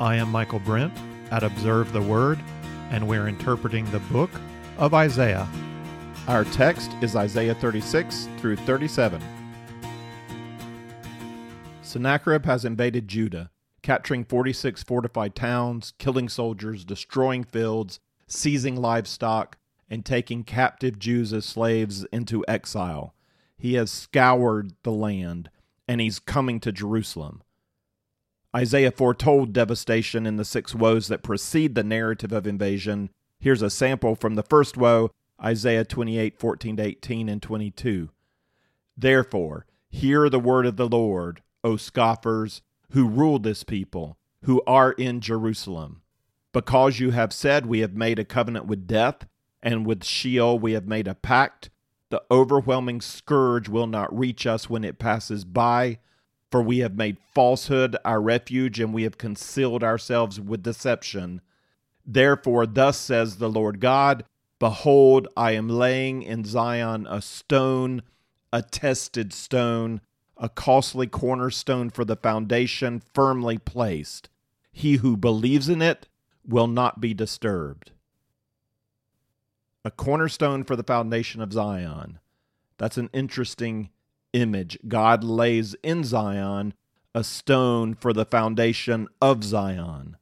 I am Michael Brent at Observe the Word, and we're interpreting the book of Isaiah. Our text is Isaiah 36 through 37. Sennacherib has invaded Judah, capturing 46 fortified towns, killing soldiers, destroying fields, seizing livestock, and taking captive Jews as slaves into exile. He has scoured the land, and he's coming to Jerusalem. Isaiah foretold devastation in the six woes that precede the narrative of invasion. Here's a sample from the first woe, Isaiah 28 14 18 and 22. Therefore, hear the word of the Lord, O scoffers, who rule this people, who are in Jerusalem. Because you have said, We have made a covenant with death, and with Sheol we have made a pact, the overwhelming scourge will not reach us when it passes by for we have made falsehood our refuge, and we have concealed ourselves with deception. Therefore, thus says the Lord God Behold, I am laying in Zion a stone, a tested stone, a costly cornerstone for the foundation, firmly placed. He who believes in it will not be disturbed. A cornerstone for the foundation of Zion. That's an interesting image. God lays in Zion a stone for the foundation of Zion.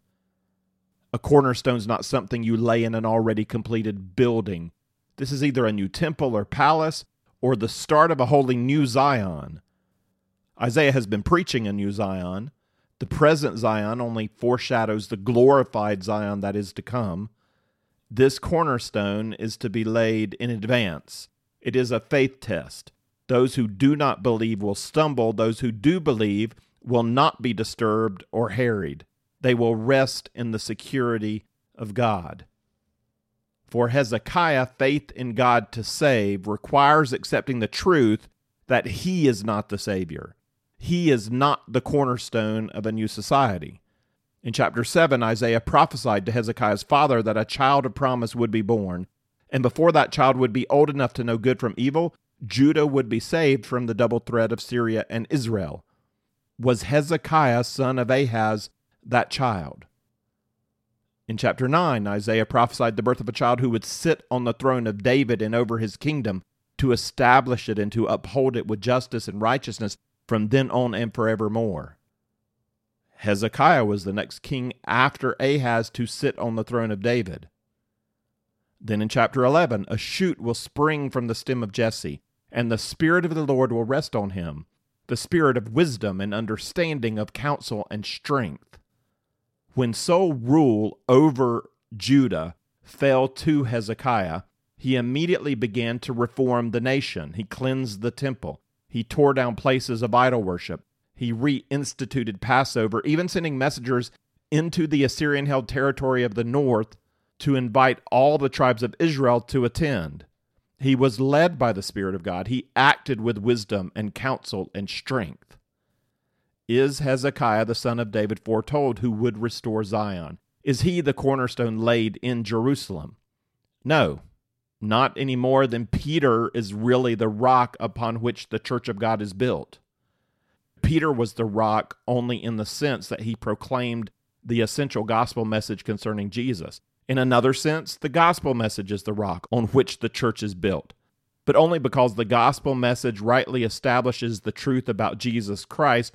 A cornerstone is not something you lay in an already completed building. This is either a new temple or palace or the start of a wholly new Zion. Isaiah has been preaching a new Zion. The present Zion only foreshadows the glorified Zion that is to come. This cornerstone is to be laid in advance. It is a faith test. Those who do not believe will stumble. Those who do believe will not be disturbed or harried. They will rest in the security of God. For Hezekiah, faith in God to save requires accepting the truth that he is not the Savior. He is not the cornerstone of a new society. In chapter 7, Isaiah prophesied to Hezekiah's father that a child of promise would be born, and before that child would be old enough to know good from evil, Judah would be saved from the double threat of Syria and Israel. Was Hezekiah, son of Ahaz, that child? In chapter 9, Isaiah prophesied the birth of a child who would sit on the throne of David and over his kingdom to establish it and to uphold it with justice and righteousness from then on and forevermore. Hezekiah was the next king after Ahaz to sit on the throne of David. Then in chapter 11, a shoot will spring from the stem of Jesse, and the Spirit of the Lord will rest on him the spirit of wisdom and understanding of counsel and strength. When sole rule over Judah fell to Hezekiah, he immediately began to reform the nation. He cleansed the temple. He tore down places of idol worship. He reinstituted Passover, even sending messengers into the Assyrian held territory of the north to invite all the tribes of Israel to attend. He was led by the Spirit of God. He acted with wisdom and counsel and strength. Is Hezekiah the son of David foretold who would restore Zion? Is he the cornerstone laid in Jerusalem? No, not any more than Peter is really the rock upon which the church of God is built. Peter was the rock only in the sense that he proclaimed the essential gospel message concerning Jesus. In another sense, the gospel message is the rock on which the church is built, but only because the gospel message rightly establishes the truth about Jesus Christ,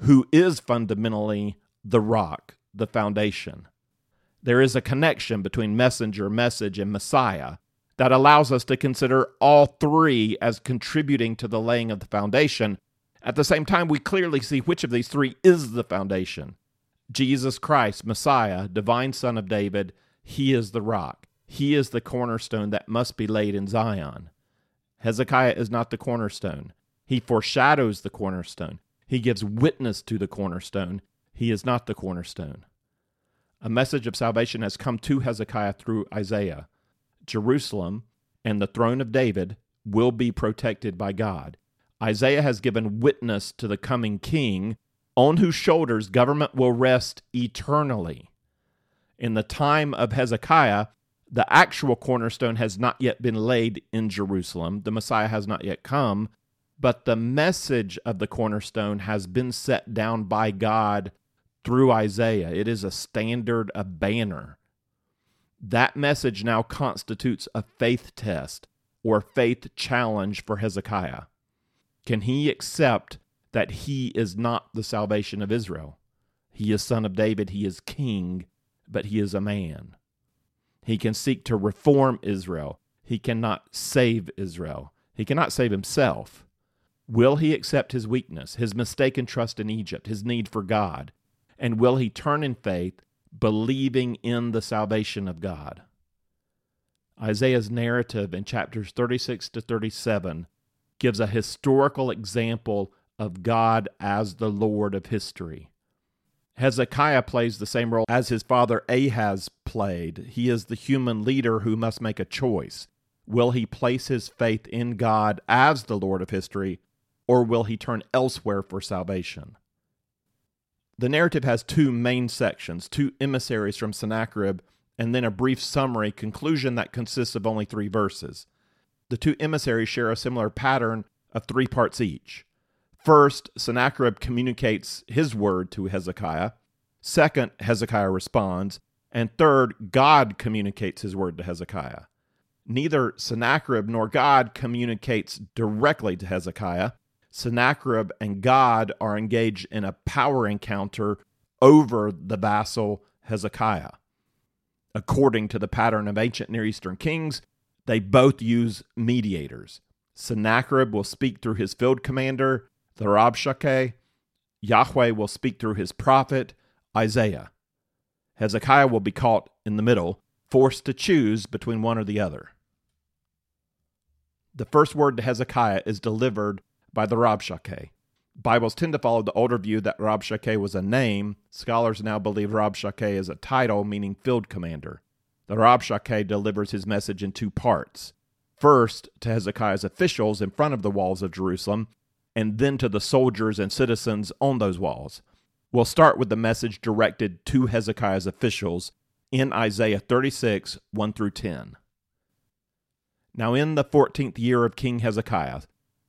who is fundamentally the rock, the foundation. There is a connection between messenger, message, and Messiah that allows us to consider all three as contributing to the laying of the foundation. At the same time, we clearly see which of these three is the foundation Jesus Christ, Messiah, divine Son of David, he is the rock. He is the cornerstone that must be laid in Zion. Hezekiah is not the cornerstone. He foreshadows the cornerstone. He gives witness to the cornerstone. He is not the cornerstone. A message of salvation has come to Hezekiah through Isaiah. Jerusalem and the throne of David will be protected by God. Isaiah has given witness to the coming king on whose shoulders government will rest eternally in the time of Hezekiah, the actual cornerstone has not yet been laid in Jerusalem. The Messiah has not yet come, but the message of the cornerstone has been set down by God through Isaiah. It is a standard, a banner. That message now constitutes a faith test or faith challenge for Hezekiah. Can he accept that he is not the salvation of Israel? He is son of David, he is king, but he is a man. He can seek to reform Israel. He cannot save Israel. He cannot save himself. Will he accept his weakness, his mistaken trust in Egypt, his need for God? And will he turn in faith, believing in the salvation of God? Isaiah's narrative in chapters 36 to 37 gives a historical example of God as the Lord of history. Hezekiah plays the same role as his father Ahaz played. He is the human leader who must make a choice. Will he place his faith in God as the Lord of history, or will he turn elsewhere for salvation? The narrative has two main sections two emissaries from Sennacherib, and then a brief summary conclusion that consists of only three verses. The two emissaries share a similar pattern of three parts each. First, Sennacherib communicates his word to Hezekiah. Second, Hezekiah responds. And third, God communicates his word to Hezekiah. Neither Sennacherib nor God communicates directly to Hezekiah. Sennacherib and God are engaged in a power encounter over the vassal Hezekiah. According to the pattern of ancient Near Eastern kings, they both use mediators. Sennacherib will speak through his field commander, the Rabshakeh. Yahweh will speak through his prophet, Isaiah. Hezekiah will be caught in the middle, forced to choose between one or the other. The first word to Hezekiah is delivered by the Rabshakeh. Bibles tend to follow the older view that Rabshakeh was a name. Scholars now believe Rabshakeh is a title meaning field commander. The Rabshakeh delivers his message in two parts. First, to Hezekiah's officials in front of the walls of Jerusalem, and then to the soldiers and citizens on those walls. We'll start with the message directed to Hezekiah's officials in Isaiah 36, 1 through 10. Now, in the fourteenth year of King Hezekiah,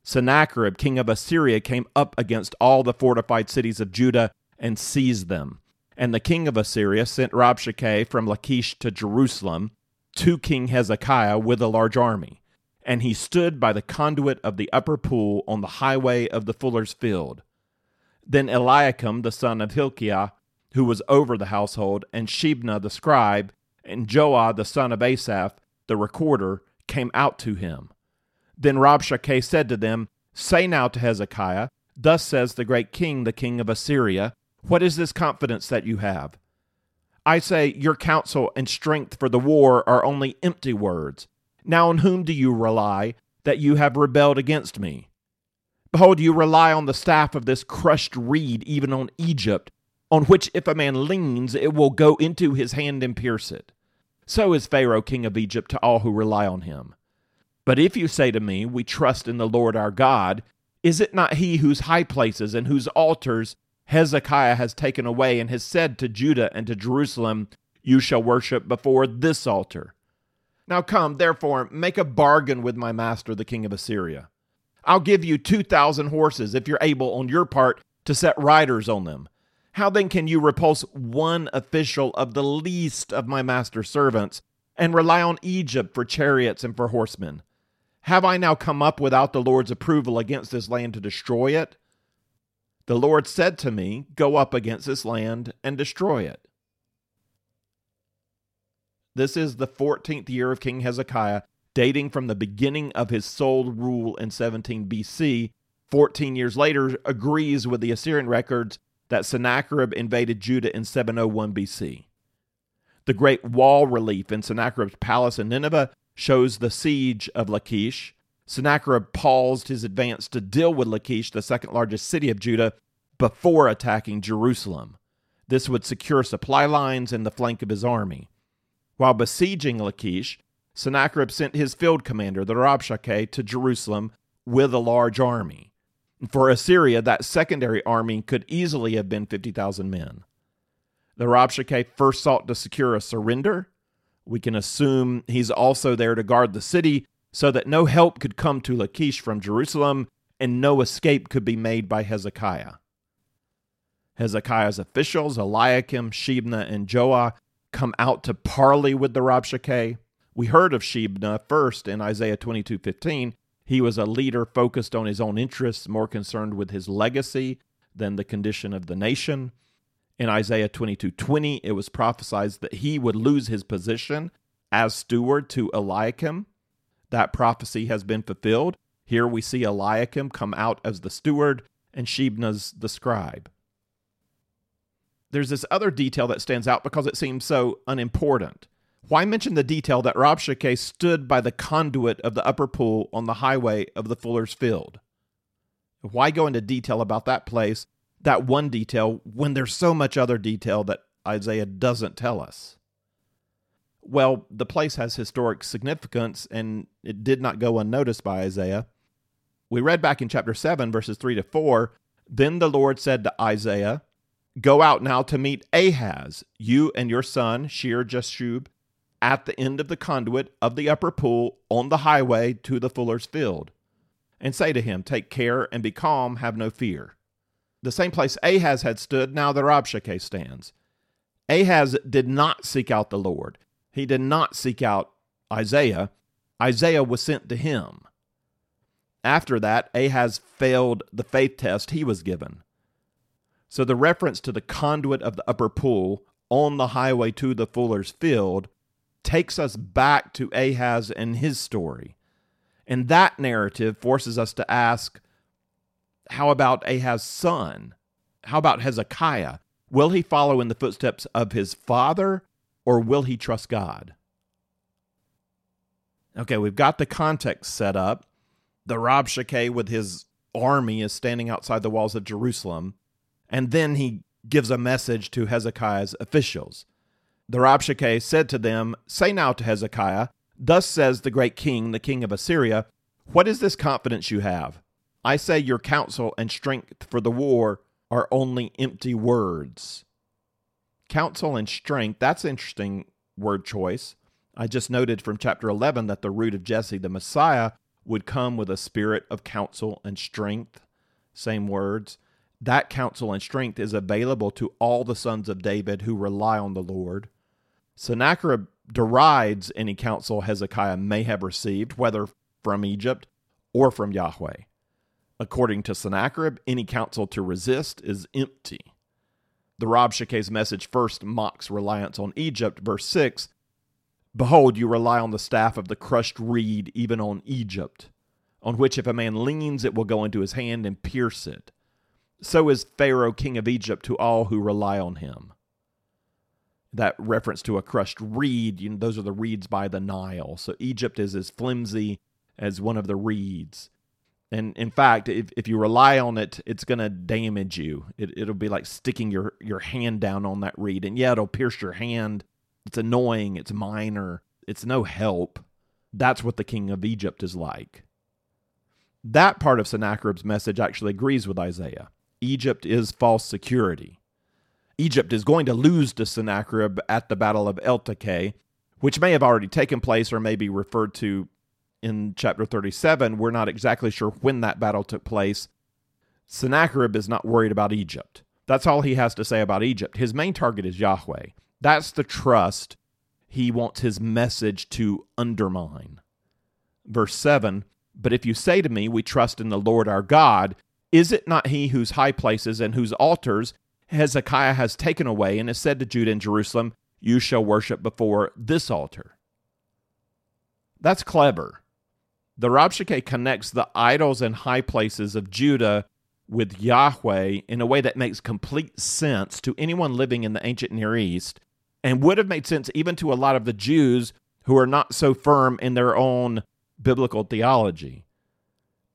Sennacherib, king of Assyria, came up against all the fortified cities of Judah and seized them. And the king of Assyria sent Rabshakeh from Lachish to Jerusalem to King Hezekiah with a large army. And he stood by the conduit of the upper pool on the highway of the fuller's field. Then Eliakim, the son of Hilkiah, who was over the household, and Shebna the scribe, and Joah the son of Asaph, the recorder, came out to him. Then Rabshakeh said to them, Say now to Hezekiah, Thus says the great king, the king of Assyria, What is this confidence that you have? I say, Your counsel and strength for the war are only empty words. Now on whom do you rely that you have rebelled against me? Behold, you rely on the staff of this crushed reed, even on Egypt, on which if a man leans, it will go into his hand and pierce it. So is Pharaoh king of Egypt to all who rely on him. But if you say to me, We trust in the Lord our God, is it not he whose high places and whose altars Hezekiah has taken away and has said to Judah and to Jerusalem, You shall worship before this altar? Now come, therefore, make a bargain with my master, the king of Assyria. I'll give you two thousand horses, if you're able on your part to set riders on them. How then can you repulse one official of the least of my master's servants and rely on Egypt for chariots and for horsemen? Have I now come up without the Lord's approval against this land to destroy it? The Lord said to me, Go up against this land and destroy it. This is the 14th year of King Hezekiah, dating from the beginning of his sole rule in 17 BC. 14 years later, agrees with the Assyrian records that Sennacherib invaded Judah in 701 BC. The great wall relief in Sennacherib's palace in Nineveh shows the siege of Lachish. Sennacherib paused his advance to deal with Lachish, the second largest city of Judah, before attacking Jerusalem. This would secure supply lines and the flank of his army. While besieging Lachish, Sennacherib sent his field commander, the Rabshakeh, to Jerusalem with a large army. For Assyria, that secondary army could easily have been 50,000 men. The Rabshakeh first sought to secure a surrender, we can assume he's also there to guard the city so that no help could come to Lachish from Jerusalem and no escape could be made by Hezekiah. Hezekiah's officials, Eliakim, Shebna, and Joah, come out to parley with the Rabshakeh. We heard of Shebna first in Isaiah 22:15. He was a leader focused on his own interests, more concerned with his legacy than the condition of the nation. In Isaiah 22:20, it was prophesied that he would lose his position as steward to Eliakim. That prophecy has been fulfilled. Here we see Eliakim come out as the steward and Shebna's the scribe. There's this other detail that stands out because it seems so unimportant. Why mention the detail that Rabshakeh stood by the conduit of the upper pool on the highway of the fuller's field? Why go into detail about that place, that one detail, when there's so much other detail that Isaiah doesn't tell us? Well, the place has historic significance and it did not go unnoticed by Isaiah. We read back in chapter 7, verses 3 to 4 Then the Lord said to Isaiah, Go out now to meet Ahaz, you and your son, Shear Jashub, at the end of the conduit of the upper pool on the highway to the fuller's field, and say to him, Take care and be calm, have no fear. The same place Ahaz had stood, now the Rabshakeh stands. Ahaz did not seek out the Lord. He did not seek out Isaiah. Isaiah was sent to him. After that, Ahaz failed the faith test he was given. So the reference to the conduit of the upper pool on the highway to the fuller's field takes us back to Ahaz and his story. And that narrative forces us to ask how about Ahaz's son? How about Hezekiah? Will he follow in the footsteps of his father or will he trust God? Okay, we've got the context set up the Rabshakeh with his army is standing outside the walls of Jerusalem, and then he gives a message to Hezekiah's officials. The Rabshakeh said to them, Say now to Hezekiah, Thus says the great king, the king of Assyria, What is this confidence you have? I say your counsel and strength for the war are only empty words. Counsel and strength, that's interesting word choice. I just noted from chapter 11 that the root of Jesse, the Messiah, would come with a spirit of counsel and strength. Same words. That counsel and strength is available to all the sons of David who rely on the Lord. Sennacherib derides any counsel Hezekiah may have received, whether from Egypt or from Yahweh. According to Sennacherib, any counsel to resist is empty. The Rabshakeh's message first mocks reliance on Egypt, verse 6, Behold, you rely on the staff of the crushed reed, even on Egypt, on which if a man leans, it will go into his hand and pierce it. So is Pharaoh, king of Egypt, to all who rely on him. That reference to a crushed reed, you know, those are the reeds by the Nile. So Egypt is as flimsy as one of the reeds. And in fact, if, if you rely on it, it's going to damage you. It, it'll be like sticking your, your hand down on that reed. And yeah, it'll pierce your hand it's annoying, it's minor, it's no help. That's what the king of Egypt is like. That part of Sennacherib's message actually agrees with Isaiah. Egypt is false security. Egypt is going to lose to Sennacherib at the Battle of Eltekeh, which may have already taken place or may be referred to in chapter 37. We're not exactly sure when that battle took place. Sennacherib is not worried about Egypt. That's all he has to say about Egypt. His main target is Yahweh. That's the trust he wants his message to undermine. Verse 7 But if you say to me, We trust in the Lord our God, is it not he whose high places and whose altars Hezekiah has taken away and has said to Judah and Jerusalem, You shall worship before this altar? That's clever. The Rabshakeh connects the idols and high places of Judah with Yahweh in a way that makes complete sense to anyone living in the ancient Near East and would have made sense even to a lot of the Jews who are not so firm in their own biblical theology.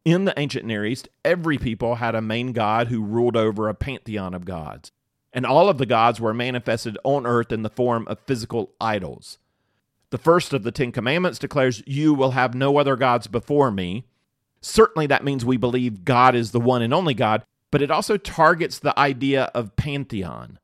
In the ancient Near East, every people had a main god who ruled over a pantheon of gods, and all of the gods were manifested on earth in the form of physical idols. The first of the Ten Commandments declares, You will have no other gods before me. Certainly, that means we believe God is the one and only God, but it also targets the idea of pantheon.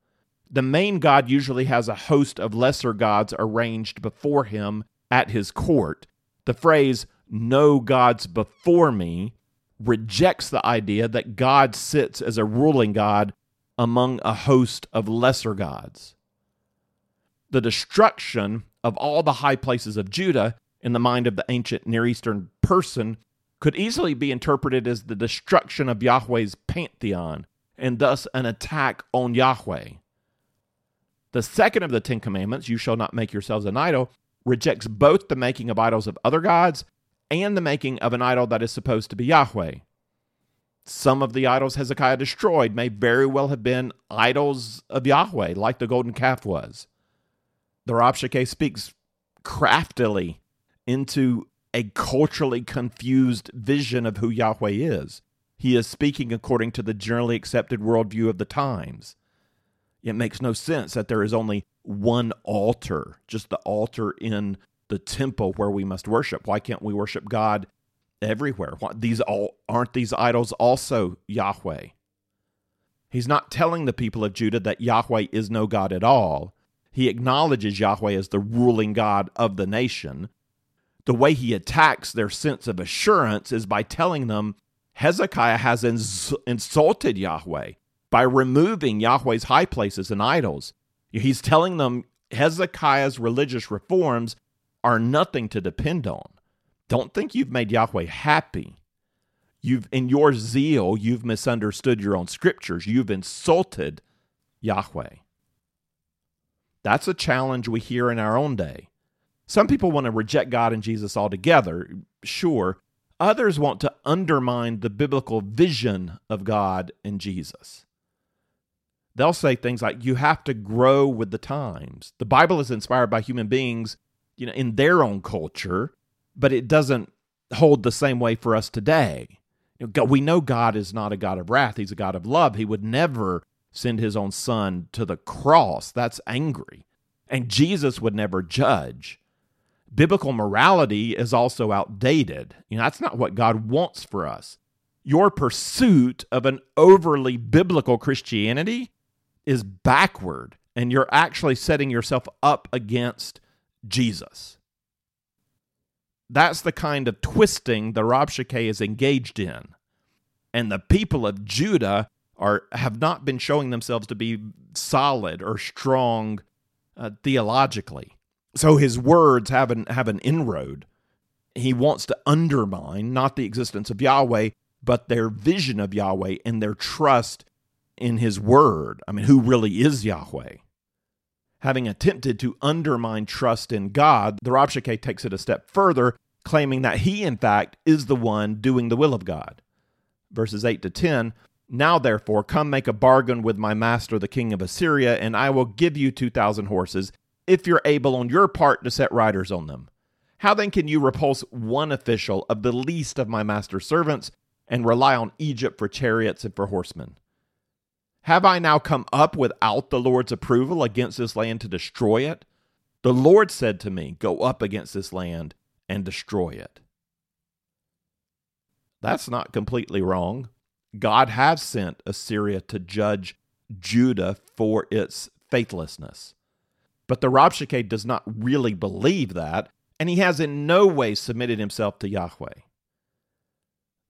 The main god usually has a host of lesser gods arranged before him at his court. The phrase, no gods before me, rejects the idea that God sits as a ruling God among a host of lesser gods. The destruction of all the high places of Judah in the mind of the ancient Near Eastern person could easily be interpreted as the destruction of Yahweh's pantheon and thus an attack on Yahweh. The second of the Ten Commandments, you shall not make yourselves an idol, rejects both the making of idols of other gods and the making of an idol that is supposed to be Yahweh. Some of the idols Hezekiah destroyed may very well have been idols of Yahweh, like the golden calf was. The Rabshakeh speaks craftily into a culturally confused vision of who Yahweh is. He is speaking according to the generally accepted worldview of the times. It makes no sense that there is only one altar, just the altar in the temple where we must worship. Why can't we worship God everywhere? Why, these all aren't these idols also Yahweh? He's not telling the people of Judah that Yahweh is no God at all. He acknowledges Yahweh as the ruling God of the nation. The way he attacks their sense of assurance is by telling them Hezekiah has ins- insulted Yahweh by removing Yahweh's high places and idols. He's telling them Hezekiah's religious reforms are nothing to depend on. Don't think you've made Yahweh happy. You've in your zeal, you've misunderstood your own scriptures. You've insulted Yahweh. That's a challenge we hear in our own day. Some people want to reject God and Jesus altogether, sure. Others want to undermine the biblical vision of God and Jesus. They'll say things like, you have to grow with the times. The Bible is inspired by human beings you know, in their own culture, but it doesn't hold the same way for us today. You know, we know God is not a God of wrath, He's a God of love. He would never send His own Son to the cross. That's angry. And Jesus would never judge. Biblical morality is also outdated. You know, that's not what God wants for us. Your pursuit of an overly biblical Christianity is backward, and you're actually setting yourself up against Jesus. That's the kind of twisting the Rabshakeh is engaged in. And the people of Judah are have not been showing themselves to be solid or strong uh, theologically. So his words have an have an inroad. He wants to undermine not the existence of Yahweh, but their vision of Yahweh and their trust in his word. I mean, who really is Yahweh? Having attempted to undermine trust in God, the Rabshakeh takes it a step further, claiming that he, in fact, is the one doing the will of God. Verses 8 to 10 Now therefore, come make a bargain with my master, the king of Assyria, and I will give you 2,000 horses, if you're able on your part to set riders on them. How then can you repulse one official of the least of my master's servants and rely on Egypt for chariots and for horsemen? Have I now come up without the Lord's approval against this land to destroy it? The Lord said to me, Go up against this land and destroy it. That's not completely wrong. God has sent Assyria to judge Judah for its faithlessness. But the Rabshakeh does not really believe that, and he has in no way submitted himself to Yahweh.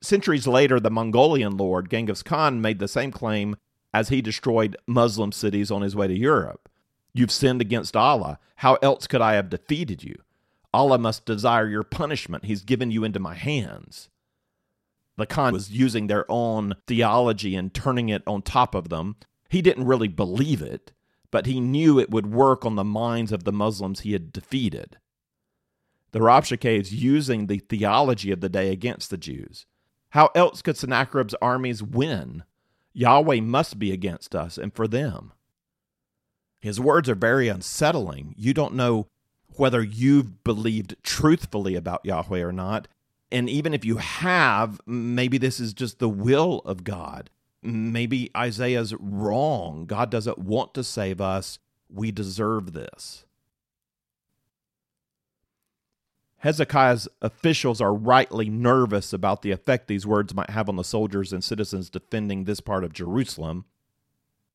Centuries later, the Mongolian lord Genghis Khan made the same claim as he destroyed Muslim cities on his way to Europe. You've sinned against Allah. How else could I have defeated you? Allah must desire your punishment. He's given you into my hands. The Khan was using their own theology and turning it on top of them. He didn't really believe it, but he knew it would work on the minds of the Muslims he had defeated. The Rabshakeh is using the theology of the day against the Jews. How else could Sennacherib's armies win? Yahweh must be against us and for them. His words are very unsettling. You don't know whether you've believed truthfully about Yahweh or not. And even if you have, maybe this is just the will of God. Maybe Isaiah's wrong. God doesn't want to save us. We deserve this. Hezekiah's officials are rightly nervous about the effect these words might have on the soldiers and citizens defending this part of Jerusalem.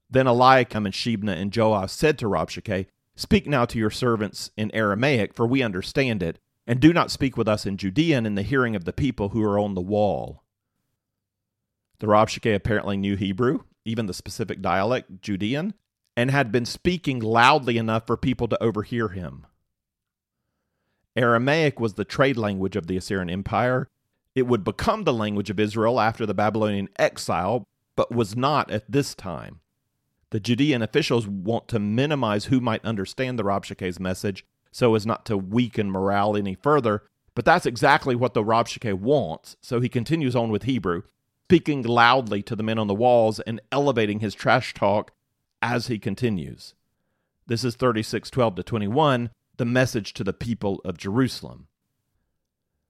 Then Eliakim and Shebna and Joah said to Rabshakeh, Speak now to your servants in Aramaic, for we understand it, and do not speak with us in Judean in the hearing of the people who are on the wall. The Rabshakeh apparently knew Hebrew, even the specific dialect, Judean, and had been speaking loudly enough for people to overhear him. Aramaic was the trade language of the Assyrian Empire. It would become the language of Israel after the Babylonian exile, but was not at this time. The Judean officials want to minimize who might understand the Rabshakeh's message so as not to weaken morale any further, but that's exactly what the Rabshakeh wants, so he continues on with Hebrew, speaking loudly to the men on the walls and elevating his trash talk as he continues. This is 36:12 to 21, the message to the people of Jerusalem.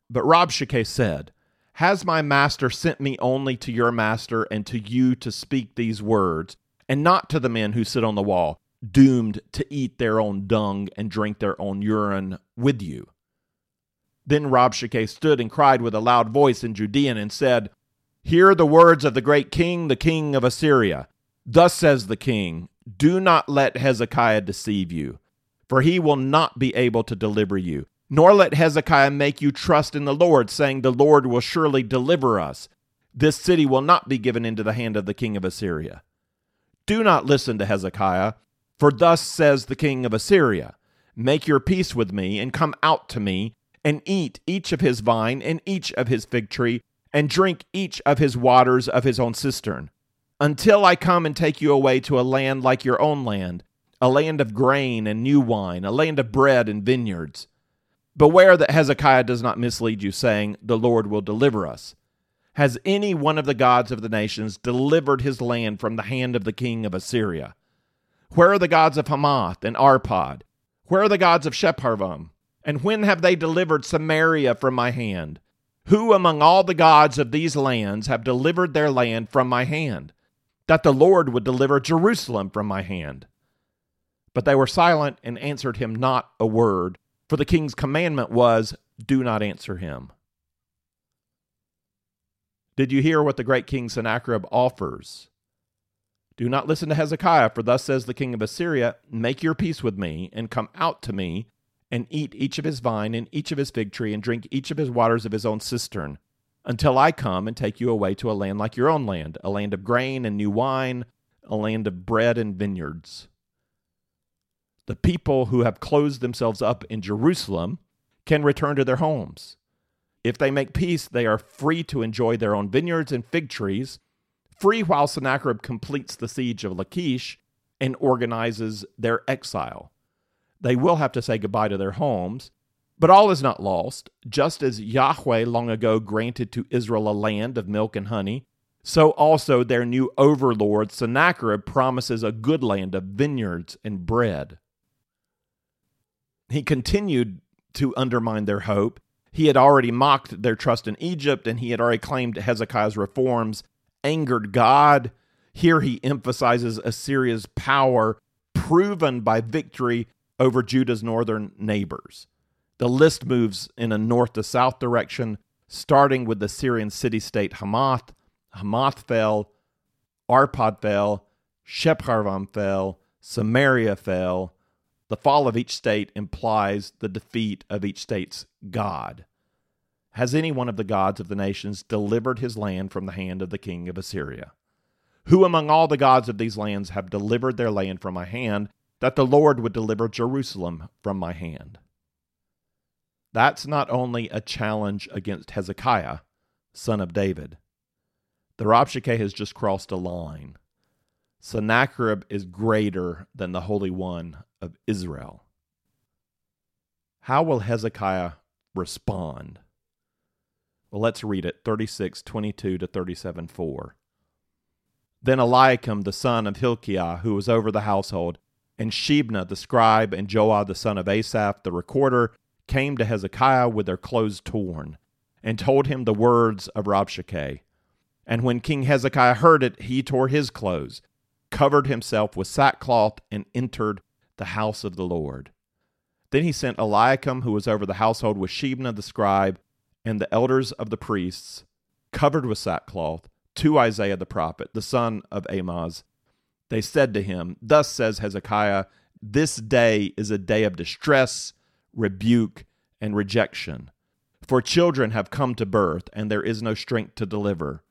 But Rabshakeh said, Has my master sent me only to your master and to you to speak these words, and not to the men who sit on the wall, doomed to eat their own dung and drink their own urine with you? Then Rabshakeh stood and cried with a loud voice in Judean and said, Hear the words of the great king, the king of Assyria. Thus says the king, Do not let Hezekiah deceive you, for he will not be able to deliver you. Nor let Hezekiah make you trust in the Lord, saying, The Lord will surely deliver us. This city will not be given into the hand of the king of Assyria. Do not listen to Hezekiah, for thus says the king of Assyria Make your peace with me, and come out to me, and eat each of his vine and each of his fig tree, and drink each of his waters of his own cistern, until I come and take you away to a land like your own land, a land of grain and new wine, a land of bread and vineyards. Beware that Hezekiah does not mislead you, saying, The Lord will deliver us. Has any one of the gods of the nations delivered his land from the hand of the king of Assyria? Where are the gods of Hamath and Arpad? Where are the gods of Sepharvaim? And when have they delivered Samaria from my hand? Who among all the gods of these lands have delivered their land from my hand? That the Lord would deliver Jerusalem from my hand. But they were silent and answered him not a word, for the king's commandment was, Do not answer him. Did you hear what the great king Sennacherib offers? Do not listen to Hezekiah, for thus says the king of Assyria Make your peace with me, and come out to me, and eat each of his vine and each of his fig tree, and drink each of his waters of his own cistern, until I come and take you away to a land like your own land, a land of grain and new wine, a land of bread and vineyards. The people who have closed themselves up in Jerusalem can return to their homes. If they make peace, they are free to enjoy their own vineyards and fig trees, free while Sennacherib completes the siege of Lachish and organizes their exile. They will have to say goodbye to their homes, but all is not lost. Just as Yahweh long ago granted to Israel a land of milk and honey, so also their new overlord Sennacherib promises a good land of vineyards and bread. He continued to undermine their hope. He had already mocked their trust in Egypt, and he had already claimed Hezekiah's reforms angered God. Here he emphasizes Assyria's power, proven by victory over Judah's northern neighbors. The list moves in a north to south direction, starting with the Syrian city state Hamath. Hamath fell, Arpad fell, Shepharvam fell, Samaria fell. The fall of each state implies the defeat of each state's God. Has any one of the gods of the nations delivered his land from the hand of the king of Assyria? Who among all the gods of these lands have delivered their land from my hand, that the Lord would deliver Jerusalem from my hand? That's not only a challenge against Hezekiah, son of David. The Rabshakeh has just crossed a line. Sennacherib is greater than the Holy One of Israel. How will Hezekiah respond? Well, let's read it 36, 22 to 37, 4. Then Eliakim, the son of Hilkiah, who was over the household, and Shebna, the scribe, and Joah, the son of Asaph, the recorder, came to Hezekiah with their clothes torn, and told him the words of Rabshakeh. And when King Hezekiah heard it, he tore his clothes, covered himself with sackcloth, and entered the house of the Lord. Then he sent Eliakim, who was over the household with Shebna the scribe, and the elders of the priests, covered with sackcloth, to Isaiah the prophet, the son of Amoz. They said to him, Thus says Hezekiah, This day is a day of distress rebuke, and rejection. For children have come to birth, and there is no strength to deliver.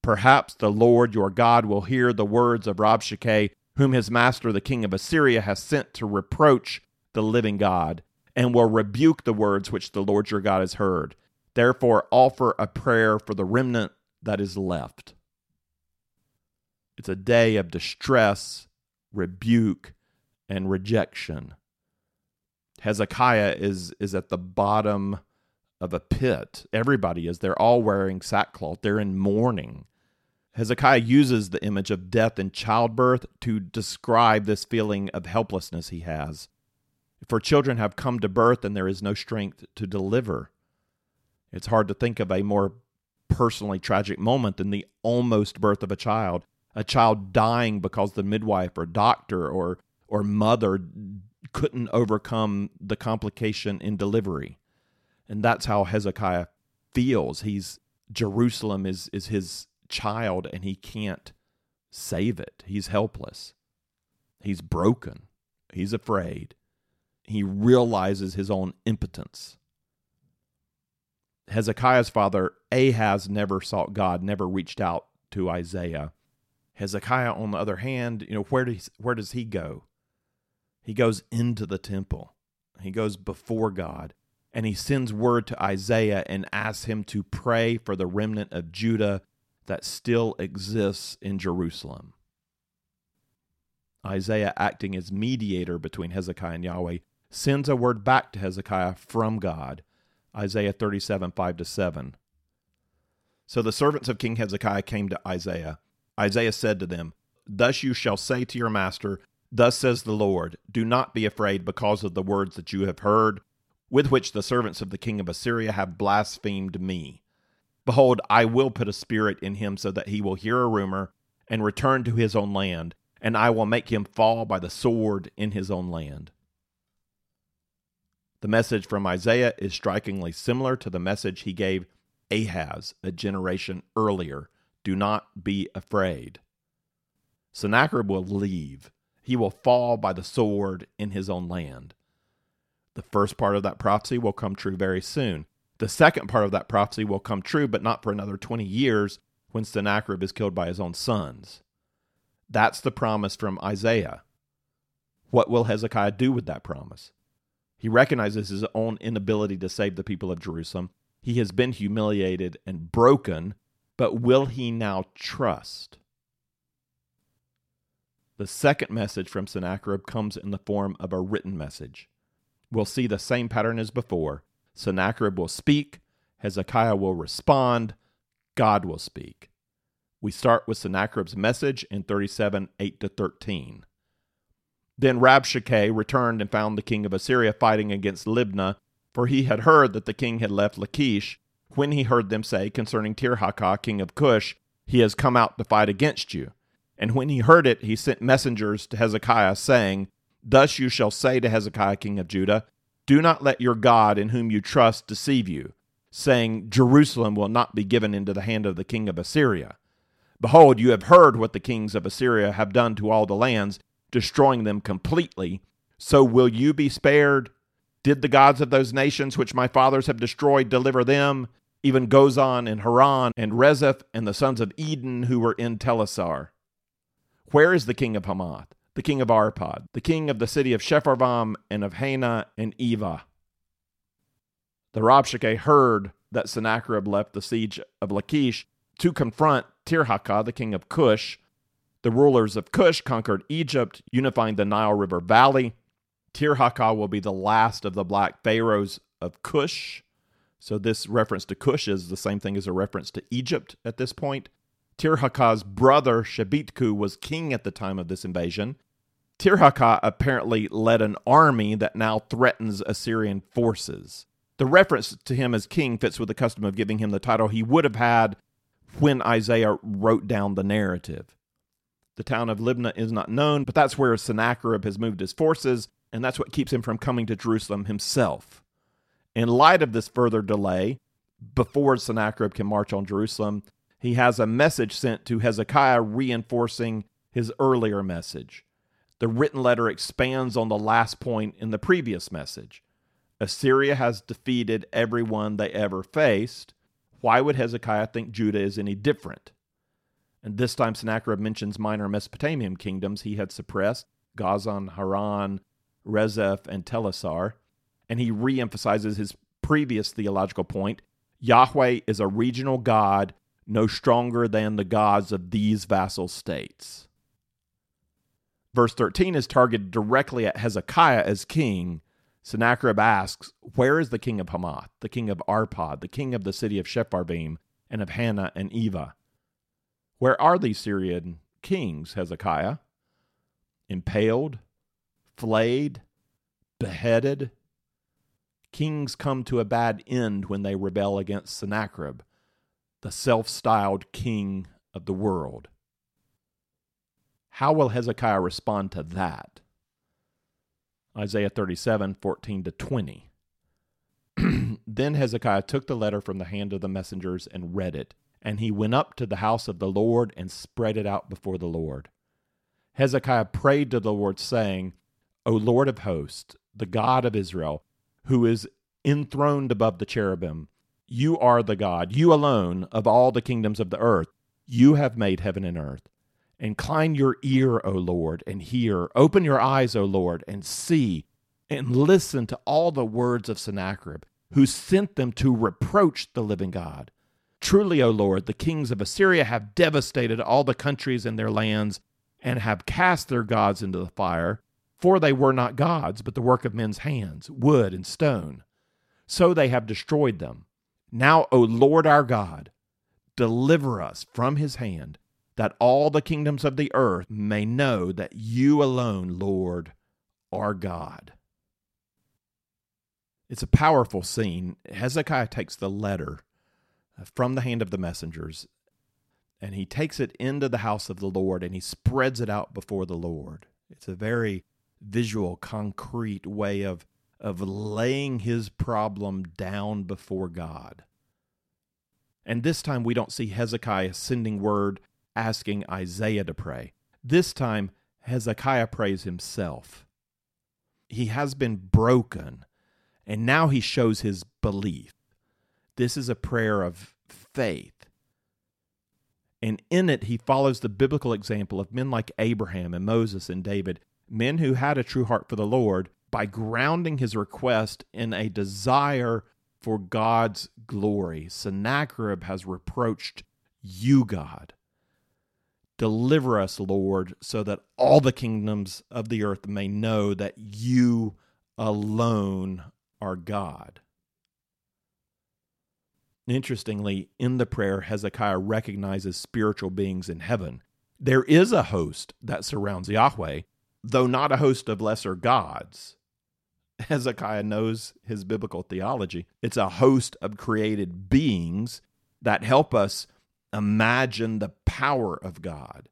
Perhaps the Lord your God will hear the words of Rabshakeh, whom his master the king of Assyria has sent to reproach the living God, and will rebuke the words which the Lord your God has heard. Therefore, offer a prayer for the remnant that is left. It's a day of distress, rebuke, and rejection. Hezekiah is, is at the bottom of a pit. Everybody is. They're all wearing sackcloth, they're in mourning. Hezekiah uses the image of death and childbirth to describe this feeling of helplessness he has. For children have come to birth and there is no strength to deliver. It's hard to think of a more personally tragic moment than the almost birth of a child, a child dying because the midwife or doctor or or mother couldn't overcome the complication in delivery. And that's how Hezekiah feels. He's Jerusalem is is his child and he can't save it. He's helpless. He's broken. He's afraid. He realizes his own impotence. Hezekiah's father, Ahaz, never sought God, never reached out to Isaiah. Hezekiah, on the other hand, you know, where does where does he go? He goes into the temple. He goes before God and he sends word to Isaiah and asks him to pray for the remnant of Judah that still exists in Jerusalem. Isaiah, acting as mediator between Hezekiah and Yahweh, sends a word back to Hezekiah from God. Isaiah 37, 5 to 7. So the servants of King Hezekiah came to Isaiah. Isaiah said to them, Thus you shall say to your master, Thus says the Lord, Do not be afraid because of the words that you have heard, with which the servants of the king of Assyria have blasphemed me. Behold, I will put a spirit in him so that he will hear a rumor and return to his own land, and I will make him fall by the sword in his own land. The message from Isaiah is strikingly similar to the message he gave Ahaz a generation earlier do not be afraid. Sennacherib will leave. He will fall by the sword in his own land. The first part of that prophecy will come true very soon. The second part of that prophecy will come true, but not for another 20 years when Sennacherib is killed by his own sons. That's the promise from Isaiah. What will Hezekiah do with that promise? He recognizes his own inability to save the people of Jerusalem. He has been humiliated and broken, but will he now trust? The second message from Sennacherib comes in the form of a written message. We'll see the same pattern as before. Sennacherib will speak, Hezekiah will respond, God will speak. We start with Sennacherib's message in 37 8 to 13. Then Rabshakeh returned and found the king of Assyria fighting against Libnah, for he had heard that the king had left Lachish. When he heard them say concerning Tirhakah, king of Cush, he has come out to fight against you. And when he heard it, he sent messengers to Hezekiah, saying, Thus you shall say to Hezekiah, king of Judah, do not let your God in whom you trust deceive you, saying, Jerusalem will not be given into the hand of the king of Assyria. Behold, you have heard what the kings of Assyria have done to all the lands, destroying them completely. So will you be spared? Did the gods of those nations which my fathers have destroyed deliver them, even Gozan and Haran and Rezeph and the sons of Eden who were in Telassar? Where is the king of Hamath? The king of Arpad, the king of the city of Shepharvam and of Hena and Ivvah. The Rabshakeh heard that Sennacherib left the siege of Lachish to confront Tirhakah, the king of Cush. The rulers of Cush conquered Egypt, unifying the Nile River Valley. Tirhakah will be the last of the black pharaohs of Cush. So, this reference to Cush is the same thing as a reference to Egypt at this point. Tirhakah's brother Shebitku was king at the time of this invasion. Tirhakah apparently led an army that now threatens Assyrian forces. The reference to him as king fits with the custom of giving him the title he would have had when Isaiah wrote down the narrative. The town of Libnah is not known, but that's where Sennacherib has moved his forces, and that's what keeps him from coming to Jerusalem himself. In light of this further delay, before Sennacherib can march on Jerusalem, he has a message sent to Hezekiah reinforcing his earlier message. The written letter expands on the last point in the previous message. Assyria has defeated everyone they ever faced. Why would Hezekiah think Judah is any different? And this time Sennacherib mentions minor Mesopotamian kingdoms he had suppressed Gozan, Haran, Rezeph, and Telassar. And he reemphasizes his previous theological point Yahweh is a regional God no stronger than the gods of these vassal states. Verse 13 is targeted directly at Hezekiah as king. Sennacherib asks, Where is the king of Hamath, the king of Arpad, the king of the city of Sepharvaim, and of Hena and Ivvah? Where are these Syrian kings, Hezekiah? Impaled, flayed, beheaded. Kings come to a bad end when they rebel against Sennacherib the self styled king of the world. How will Hezekiah respond to that? Isaiah 37 14 to 20. then Hezekiah took the letter from the hand of the messengers and read it, and he went up to the house of the Lord and spread it out before the Lord. Hezekiah prayed to the Lord, saying, O Lord of hosts, the God of Israel, who is enthroned above the cherubim, you are the God, you alone of all the kingdoms of the earth. You have made heaven and earth. Incline your ear, O Lord, and hear. Open your eyes, O Lord, and see, and listen to all the words of Sennacherib, who sent them to reproach the living God. Truly, O Lord, the kings of Assyria have devastated all the countries and their lands, and have cast their gods into the fire. For they were not gods, but the work of men's hands, wood and stone. So they have destroyed them. Now, O Lord our God, deliver us from his hand, that all the kingdoms of the earth may know that you alone, Lord, are God. It's a powerful scene. Hezekiah takes the letter uh, from the hand of the messengers and he takes it into the house of the Lord and he spreads it out before the Lord. It's a very visual, concrete way of of laying his problem down before God. And this time we don't see Hezekiah sending word asking Isaiah to pray. This time Hezekiah prays himself. He has been broken, and now he shows his belief. This is a prayer of faith. And in it, he follows the biblical example of men like Abraham and Moses and David, men who had a true heart for the Lord by grounding his request in a desire for God's glory. Sennacherib has reproached you, God. Deliver us, Lord, so that all the kingdoms of the earth may know that you alone are God. Interestingly, in the prayer, Hezekiah recognizes spiritual beings in heaven. There is a host that surrounds Yahweh, though not a host of lesser gods. Hezekiah knows his biblical theology. It's a host of created beings that help us imagine the power of God.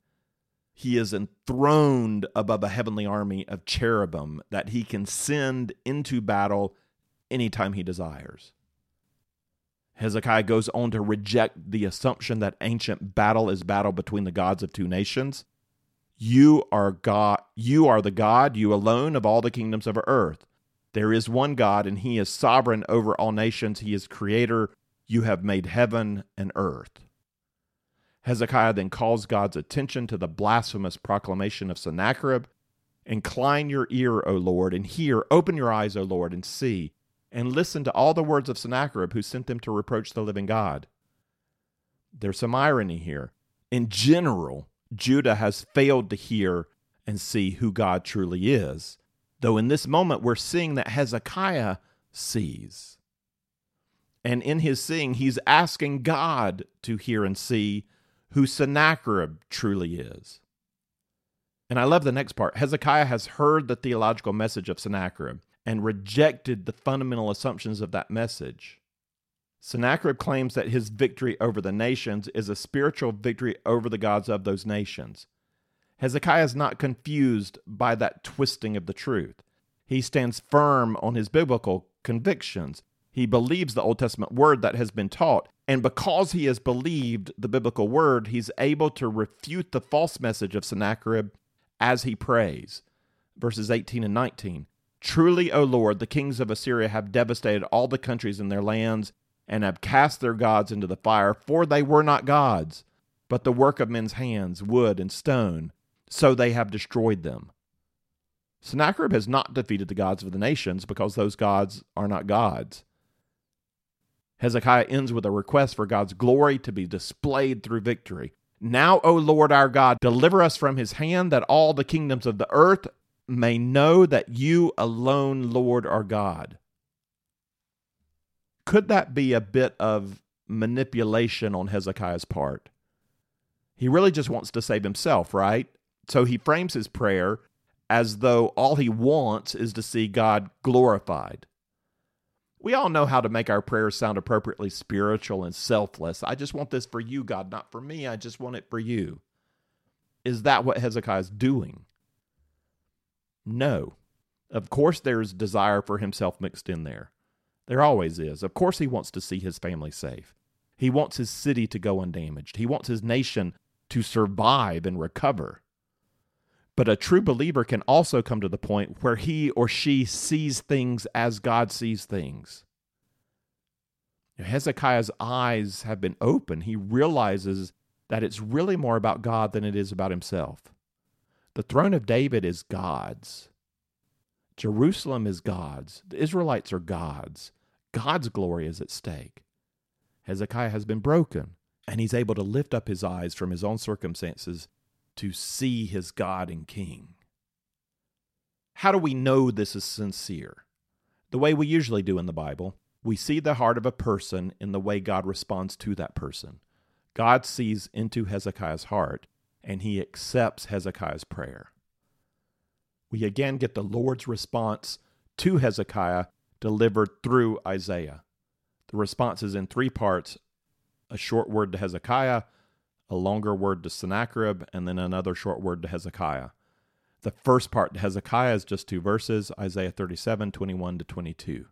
He is enthroned above a heavenly army of cherubim that he can send into battle anytime he desires. Hezekiah goes on to reject the assumption that ancient battle is battle between the gods of two nations. You are God, you are the God, you alone of all the kingdoms of earth. There is one God, and he is sovereign over all nations. He is creator. You have made heaven and earth. Hezekiah then calls God's attention to the blasphemous proclamation of Sennacherib. Incline your ear, O Lord, and hear. Open your eyes, O Lord, and see. And listen to all the words of Sennacherib, who sent them to reproach the living God. There's some irony here. In general, Judah has failed to hear and see who God truly is. Though in this moment, we're seeing that Hezekiah sees. And in his seeing, he's asking God to hear and see who Sennacherib truly is. And I love the next part. Hezekiah has heard the theological message of Sennacherib and rejected the fundamental assumptions of that message. Sennacherib claims that his victory over the nations is a spiritual victory over the gods of those nations. Hezekiah is not confused by that twisting of the truth. He stands firm on his biblical convictions. He believes the Old Testament word that has been taught. And because he has believed the biblical word, he's able to refute the false message of Sennacherib as he prays. Verses 18 and 19. Truly, O Lord, the kings of Assyria have devastated all the countries in their lands and have cast their gods into the fire, for they were not gods, but the work of men's hands, wood and stone, so they have destroyed them. Sennacherib has not defeated the gods of the nations because those gods are not gods. Hezekiah ends with a request for God's glory to be displayed through victory. Now, O Lord our God, deliver us from his hand that all the kingdoms of the earth may know that you alone, Lord, are God. Could that be a bit of manipulation on Hezekiah's part? He really just wants to save himself, right? So he frames his prayer as though all he wants is to see God glorified. We all know how to make our prayers sound appropriately spiritual and selfless. I just want this for you, God, not for me. I just want it for you. Is that what Hezekiah is doing? No. Of course, there's desire for himself mixed in there. There always is. Of course, he wants to see his family safe. He wants his city to go undamaged. He wants his nation to survive and recover. But a true believer can also come to the point where he or she sees things as God sees things. Hezekiah's eyes have been open. He realizes that it's really more about God than it is about himself. The throne of David is God's. Jerusalem is God's. The Israelites are God's. God's glory is at stake. Hezekiah has been broken, and he's able to lift up his eyes from his own circumstances to see his God and King. How do we know this is sincere? The way we usually do in the Bible, we see the heart of a person in the way God responds to that person. God sees into Hezekiah's heart and he accepts Hezekiah's prayer. We again get the Lord's response to Hezekiah delivered through Isaiah. The response is in three parts a short word to Hezekiah, a longer word to Sennacherib, and then another short word to Hezekiah. The first part to Hezekiah is just two verses Isaiah 37, 21 to 22.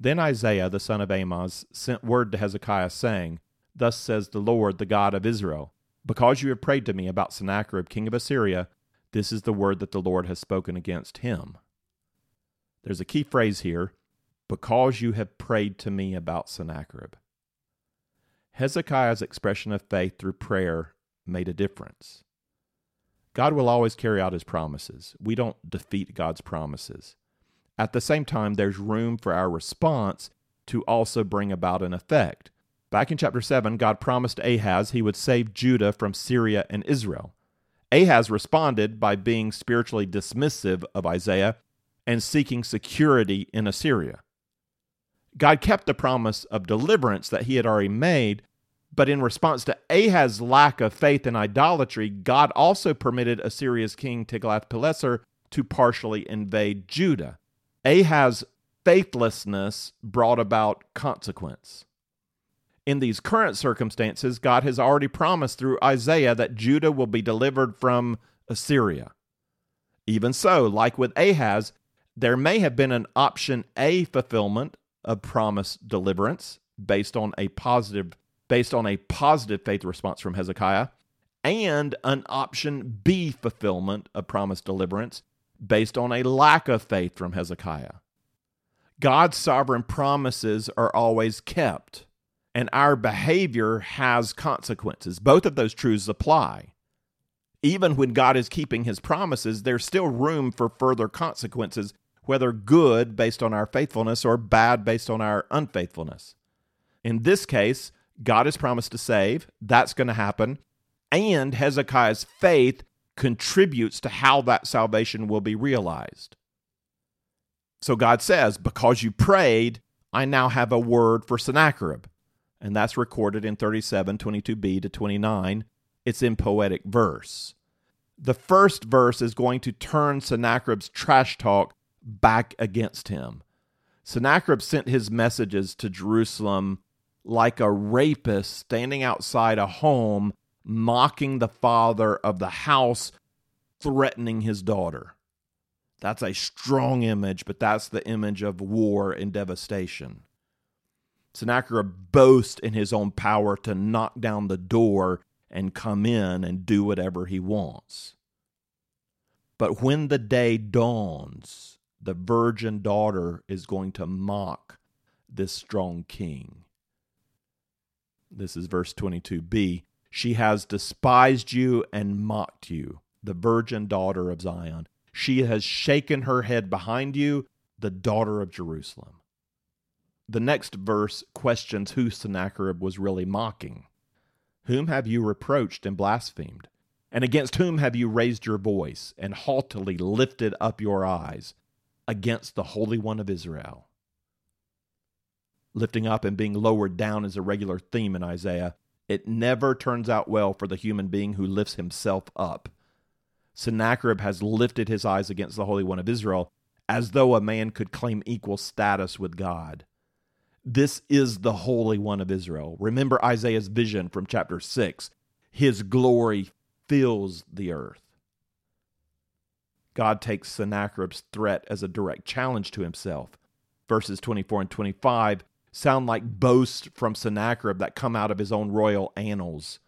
Then Isaiah, the son of Amoz, sent word to Hezekiah, saying, Thus says the Lord, the God of Israel, because you have prayed to me about Sennacherib, king of Assyria, this is the word that the Lord has spoken against him. There's a key phrase here because you have prayed to me about Sennacherib. Hezekiah's expression of faith through prayer made a difference. God will always carry out his promises. We don't defeat God's promises. At the same time, there's room for our response to also bring about an effect. Back in chapter 7, God promised Ahaz he would save Judah from Syria and Israel. Ahaz responded by being spiritually dismissive of Isaiah and seeking security in Assyria. God kept the promise of deliverance that he had already made, but in response to Ahaz's lack of faith and idolatry, God also permitted Assyria's king Tiglath-Pileser to partially invade Judah. Ahaz's faithlessness brought about consequence. In these current circumstances, God has already promised through Isaiah that Judah will be delivered from Assyria. Even so, like with Ahaz, there may have been an option A fulfillment of promise deliverance based on a positive based on a positive faith response from Hezekiah and an option B fulfillment of promised deliverance based on a lack of faith from Hezekiah. God's sovereign promises are always kept, and our behavior has consequences. Both of those truths apply. Even when God is keeping his promises, there's still room for further consequences whether good based on our faithfulness or bad based on our unfaithfulness. In this case, God has promised to save. That's going to happen. And Hezekiah's faith contributes to how that salvation will be realized. So God says, Because you prayed, I now have a word for Sennacherib. And that's recorded in 37, 22b to 29. It's in poetic verse. The first verse is going to turn Sennacherib's trash talk back against him. Sennacherib sent his messages to Jerusalem like a rapist standing outside a home, mocking the father of the house, threatening his daughter. That's a strong image, but that's the image of war and devastation. Sennacherib boasts in his own power to knock down the door and come in and do whatever he wants. But when the day dawns, the virgin daughter is going to mock this strong king. This is verse 22b. She has despised you and mocked you, the virgin daughter of Zion. She has shaken her head behind you, the daughter of Jerusalem. The next verse questions who Sennacherib was really mocking. Whom have you reproached and blasphemed? And against whom have you raised your voice and haughtily lifted up your eyes? Against the Holy One of Israel. Lifting up and being lowered down is a regular theme in Isaiah. It never turns out well for the human being who lifts himself up. Sennacherib has lifted his eyes against the Holy One of Israel as though a man could claim equal status with God. This is the Holy One of Israel. Remember Isaiah's vision from chapter 6. His glory fills the earth. God takes Sennacherib's threat as a direct challenge to himself. Verses 24 and 25 sound like boasts from Sennacherib that come out of his own royal annals.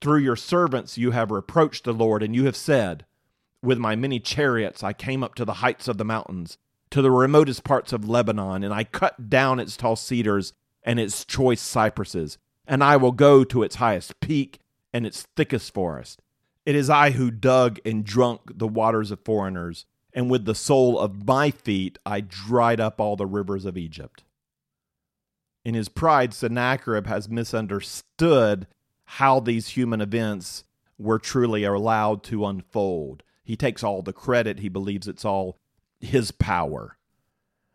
Through your servants you have reproached the Lord, and you have said, With my many chariots I came up to the heights of the mountains, to the remotest parts of Lebanon, and I cut down its tall cedars and its choice cypresses, and I will go to its highest peak and its thickest forest. It is I who dug and drunk the waters of foreigners, and with the sole of my feet I dried up all the rivers of Egypt. In his pride, Sennacherib has misunderstood how these human events were truly allowed to unfold. He takes all the credit, he believes it's all his power.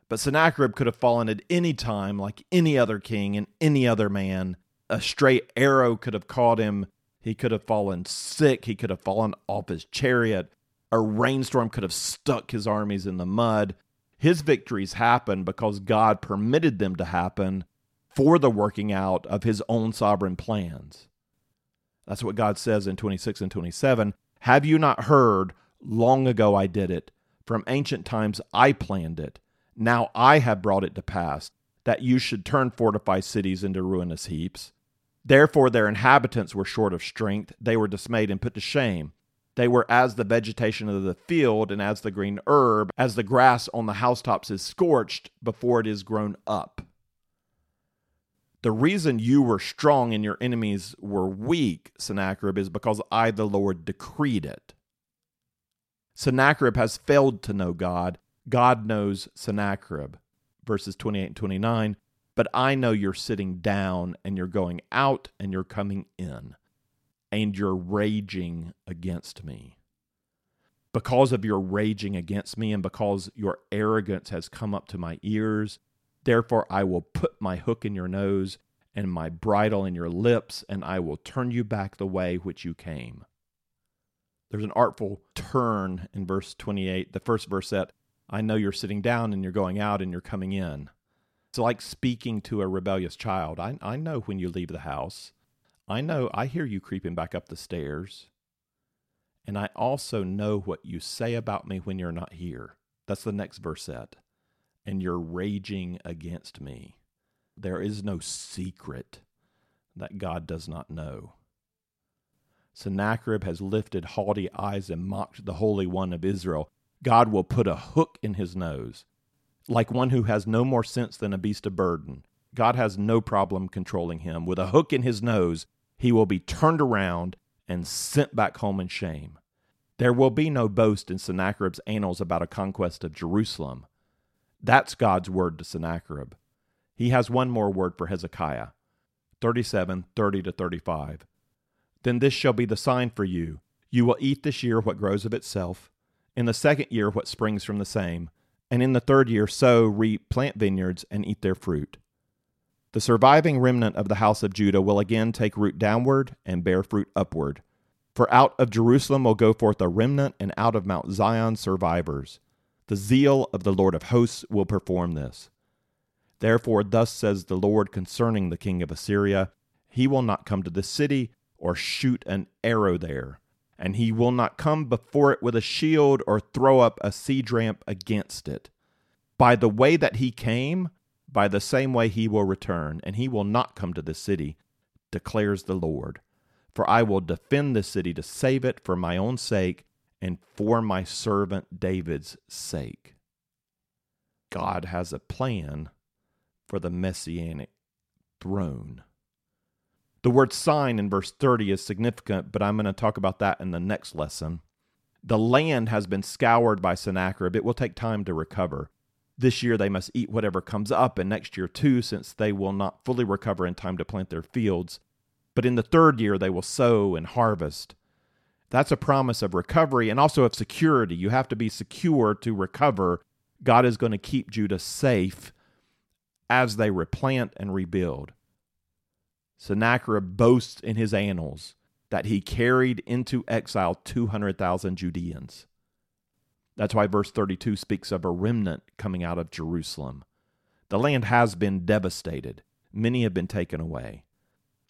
But Sennacherib could have fallen at any time, like any other king and any other man. A stray arrow could have caught him. He could have fallen sick. He could have fallen off his chariot. A rainstorm could have stuck his armies in the mud. His victories happened because God permitted them to happen for the working out of his own sovereign plans. That's what God says in 26 and 27. Have you not heard? Long ago I did it. From ancient times I planned it. Now I have brought it to pass that you should turn fortified cities into ruinous heaps. Therefore their inhabitants were short of strength. They were dismayed and put to shame. They were as the vegetation of the field and as the green herb, as the grass on the housetops is scorched before it is grown up. The reason you were strong and your enemies were weak, Sennacherib, is because I, the Lord, decreed it. Sennacherib has failed to know God. God knows Sennacherib. Verses 28 and 29. But I know you're sitting down and you're going out and you're coming in, and you're raging against me. Because of your raging against me and because your arrogance has come up to my ears, Therefore, I will put my hook in your nose and my bridle in your lips, and I will turn you back the way which you came. There's an artful turn in verse 28, the first verse that I know you're sitting down and you're going out and you're coming in. It's like speaking to a rebellious child. I, I know when you leave the house. I know, I hear you creeping back up the stairs. And I also know what you say about me when you're not here. That's the next verse and you're raging against me. There is no secret that God does not know. Sennacherib has lifted haughty eyes and mocked the Holy One of Israel. God will put a hook in his nose, like one who has no more sense than a beast of burden. God has no problem controlling him. With a hook in his nose, he will be turned around and sent back home in shame. There will be no boast in Sennacherib's annals about a conquest of Jerusalem. That's God's word to Sennacherib. He has one more word for Hezekiah 37 30 to 35. Then this shall be the sign for you. You will eat this year what grows of itself, in the second year what springs from the same, and in the third year sow, reap, plant vineyards, and eat their fruit. The surviving remnant of the house of Judah will again take root downward and bear fruit upward. For out of Jerusalem will go forth a remnant, and out of Mount Zion survivors. The zeal of the Lord of hosts will perform this. Therefore, thus says the Lord concerning the king of Assyria He will not come to the city or shoot an arrow there, and he will not come before it with a shield or throw up a siege ramp against it. By the way that he came, by the same way he will return, and he will not come to the city, declares the Lord. For I will defend the city to save it for my own sake and for my servant David's sake. God has a plan for the messianic throne. The word sign in verse 30 is significant, but I'm going to talk about that in the next lesson. The land has been scoured by Sennacherib. It will take time to recover. This year they must eat whatever comes up, and next year too, since they will not fully recover in time to plant their fields. But in the third year they will sow and harvest. That's a promise of recovery and also of security. You have to be secure to recover. God is going to keep Judah safe as they replant and rebuild. Sennacherib boasts in his annals that he carried into exile 200,000 Judeans. That's why verse 32 speaks of a remnant coming out of Jerusalem. The land has been devastated, many have been taken away.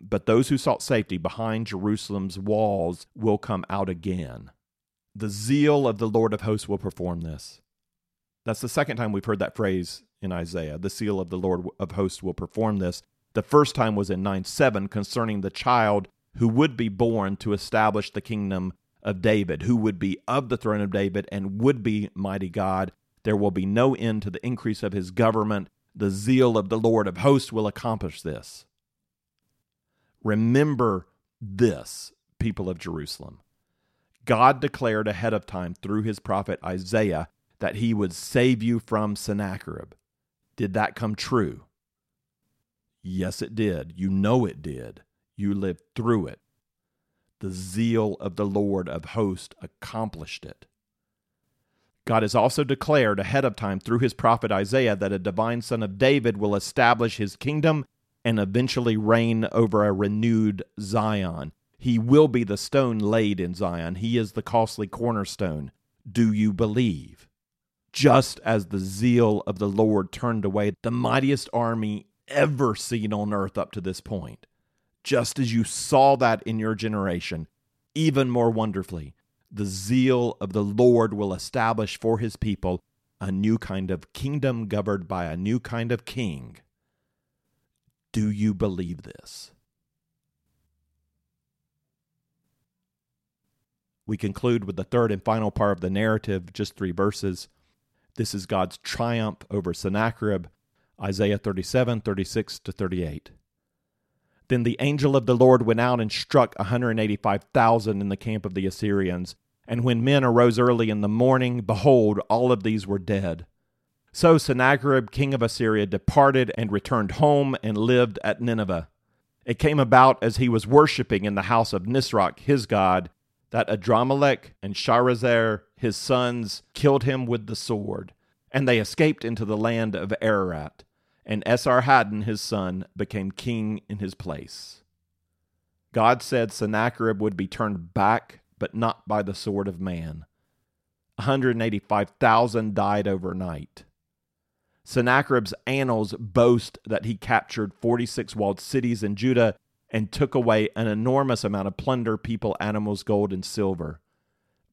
But those who sought safety behind Jerusalem's walls will come out again. The zeal of the Lord of hosts will perform this. That's the second time we've heard that phrase in Isaiah. The zeal of the Lord of hosts will perform this. The first time was in 9 7 concerning the child who would be born to establish the kingdom of David, who would be of the throne of David and would be mighty God. There will be no end to the increase of his government. The zeal of the Lord of hosts will accomplish this. Remember this, people of Jerusalem. God declared ahead of time through his prophet Isaiah that he would save you from Sennacherib. Did that come true? Yes, it did. You know it did you lived through it. The zeal of the Lord of hosts accomplished it. God has also declared ahead of time through his prophet Isaiah that a divine son of David will establish his kingdom and eventually reign over a renewed Zion. He will be the stone laid in Zion. He is the costly cornerstone. Do you believe? Just as the zeal of the Lord turned away the mightiest army ever seen on earth up to this point, just as you saw that in your generation, even more wonderfully, the zeal of the Lord will establish for his people a new kind of kingdom governed by a new kind of king. Do you believe this? We conclude with the third and final part of the narrative, just three verses. This is God's triumph over Sennacherib, Isaiah 37, 36 to 38. Then the angel of the Lord went out and struck a 185,000 in the camp of the Assyrians. And when men arose early in the morning, behold, all of these were dead. So Sennacherib, king of Assyria, departed and returned home and lived at Nineveh. It came about as he was worshipping in the house of Nisroch, his god, that Adrammelech and Sharezer, his sons, killed him with the sword, and they escaped into the land of Ararat and Esarhaddon his son became king in his place. God said Sennacherib would be turned back, but not by the sword of man. 185,000 died overnight. Sennacherib's annals boast that he captured 46 walled cities in Judah and took away an enormous amount of plunder, people, animals, gold, and silver.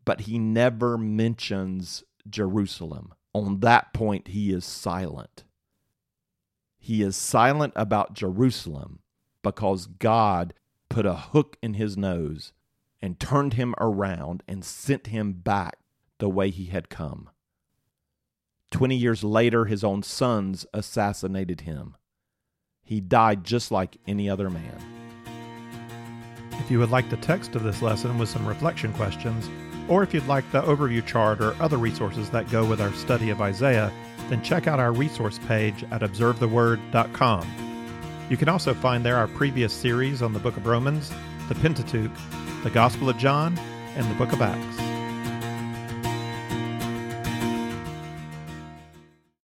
But he never mentions Jerusalem. On that point, he is silent. He is silent about Jerusalem because God put a hook in his nose and turned him around and sent him back the way he had come. Twenty years later, his own sons assassinated him. He died just like any other man. If you would like the text of this lesson with some reflection questions, or if you'd like the overview chart or other resources that go with our study of Isaiah, then check out our resource page at observetheword.com. You can also find there our previous series on the book of Romans, the Pentateuch, the Gospel of John, and the book of Acts.